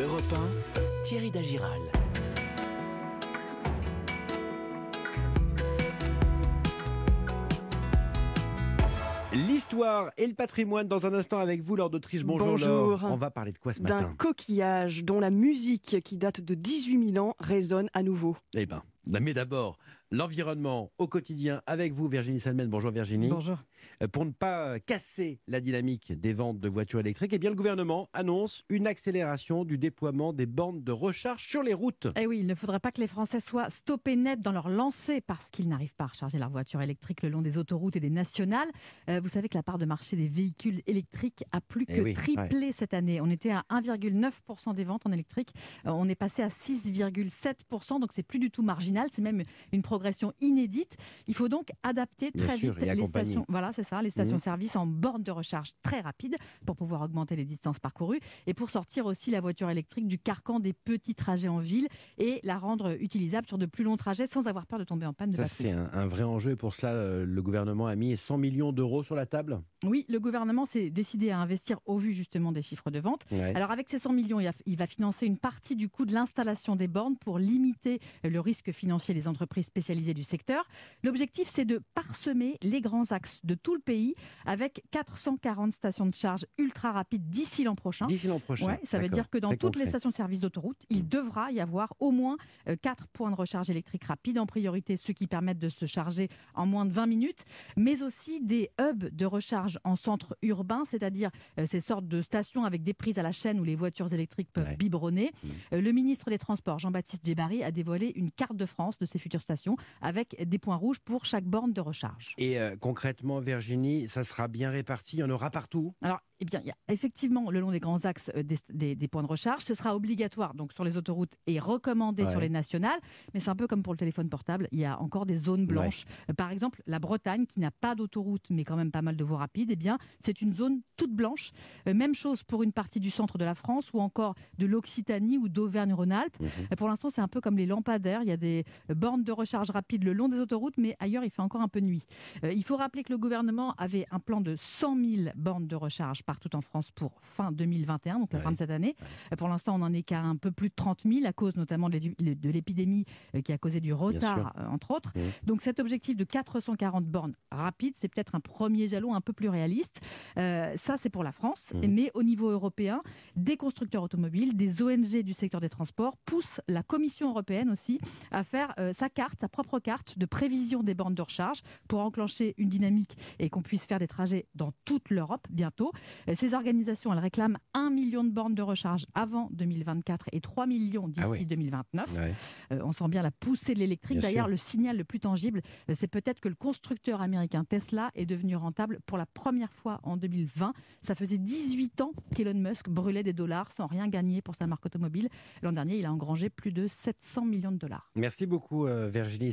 Europe 1, Thierry Dagiral. L'histoire et le patrimoine dans un instant avec vous, Laure d'Autriche. Bonjour, Bonjour. Laure. On va parler de quoi ce d'un matin coquillage dont la musique qui date de 18 000 ans résonne à nouveau. Eh ben, mais d'abord, l'environnement au quotidien avec vous, Virginie Salmen. Bonjour Virginie. Bonjour. Euh, Pour ne pas casser la dynamique des ventes de voitures électriques, eh bien, le gouvernement annonce une accélération du déploiement des bornes de recharge sur les routes. Eh oui, il ne faudrait pas que les Français soient stoppés net dans leur lancée parce qu'ils n'arrivent pas à recharger leur voiture électrique le long des autoroutes et des nationales. Euh, vous savez que la part de marché des véhicules électriques a plus Eh que oui, triplé cette année. On était à 1,9% des ventes en électrique. Euh, on est passé à 6,7%, donc c'est plus du tout marginal. C'est même une progression inédite. Il faut donc adapter très sûr, vite les stations. Voilà, c'est ça, les Mhm. stations-service en bornes de recharge très rapides pour pouvoir augmenter les distances parcourues et pour sortir aussi la voiture électrique du carcan des petits trajets en ville et la rendre utilisable sur de plus longs trajets sans avoir peur de tomber en panne de Ça, c'est un, un vrai enjeu. Et pour cela, euh, le gouvernement a mis 100 millions d'euros sur la table. Oui, le gouvernement s'est décidé à investir au vu justement des chiffres de vente. Ouais. Alors avec ces 100 millions, il va financer une partie du coût de l'installation des bornes pour limiter le risque financier des entreprises spécialisées du secteur. L'objectif, c'est de parsemer les grands axes de tout le pays avec 440 stations de charge ultra rapides d'ici l'an prochain. D'ici l'an prochain. Ouais, ça veut dire que dans toutes les concret. stations-service d'autoroute, il devra y avoir au moins 4 points de recharge électrique rapide, en priorité ceux qui permettent de se charger en moins de 20 minutes, mais aussi des hubs de recharge en centre urbain, c'est-à-dire euh, ces sortes de stations avec des prises à la chaîne où les voitures électriques peuvent Ouais. biberonner. Mhm. Euh, Le ministre des Transports, Jean-Baptiste Djebari, a dévoilé une carte de France de ces futures stations avec des points rouges pour chaque borne de recharge. Et euh, concrètement, Virginie, ça sera bien réparti. Il y en aura partout? Alors, eh bien, il y a effectivement le long des grands axes euh, des, des- des points de recharge. Ce sera obligatoire donc sur les autoroutes et recommandé Ouais. sur les nationales. Mais c'est un peu comme pour le téléphone portable. Il y a encore des zones blanches. Euh, Par exemple, la Bretagne, qui n'a pas d'autoroute, mais quand même pas mal de voies rapides, eh bien, c'est une zone toute blanche. Euh, même chose pour une partie du centre de la France ou encore de l'Occitanie ou d'Auvergne-Rhône-Alpes. Mhm. Pour l'instant, c'est un peu comme les lampadaires. Il y a des bornes de recharge rapide le long des autoroutes, mais ailleurs, il fait encore un peu nuit. Euh, il faut rappeler que le gouvernement avait un plan de 100 000 bornes de recharge partout en France pour fin 2021, donc la Ouais. fin de cette année. Euh, Pour l'instant, on n'en est qu'à un peu plus de 30 000 à cause notamment de l'é- de l'épidémie euh, qui a causé du retard, euh, entre autres. Mhm. Donc cet objectif de 440 bornes rapides, c'est peut-être un premier jalon un peu plus réaliste. Euh, ça, c'est pour la France. Mhm. Mais au niveau européen, des constructeurs automobiles, des ONG du secteur des transports poussent la Commission européenne aussi à faire euh, sa carte, sa propre carte de prévision des bornes de recharge pour enclencher une dynamique et qu'on puisse faire des trajets dans toute l'Europe bientôt. Euh, Ces organisations, elles réclament 1 million de bornes de recharge avant 2024 et 3 millions d'ici Ah oui. 2029. Ouais. Euh, on sent bien la poussée de l'électrique. D'ailleurs, le signal le plus tangible, euh, c'est peut-être que le constructeur américain Tesla est devenu rentable pour la première fois en 2020. Ça faisait 18 ans qu'Elon Musk brûlait des dollars sans rien gagner pour sa marque automobile. L'an dernier, il a engrangé plus de 700 millions de dollars. Merci beaucoup, Virginie.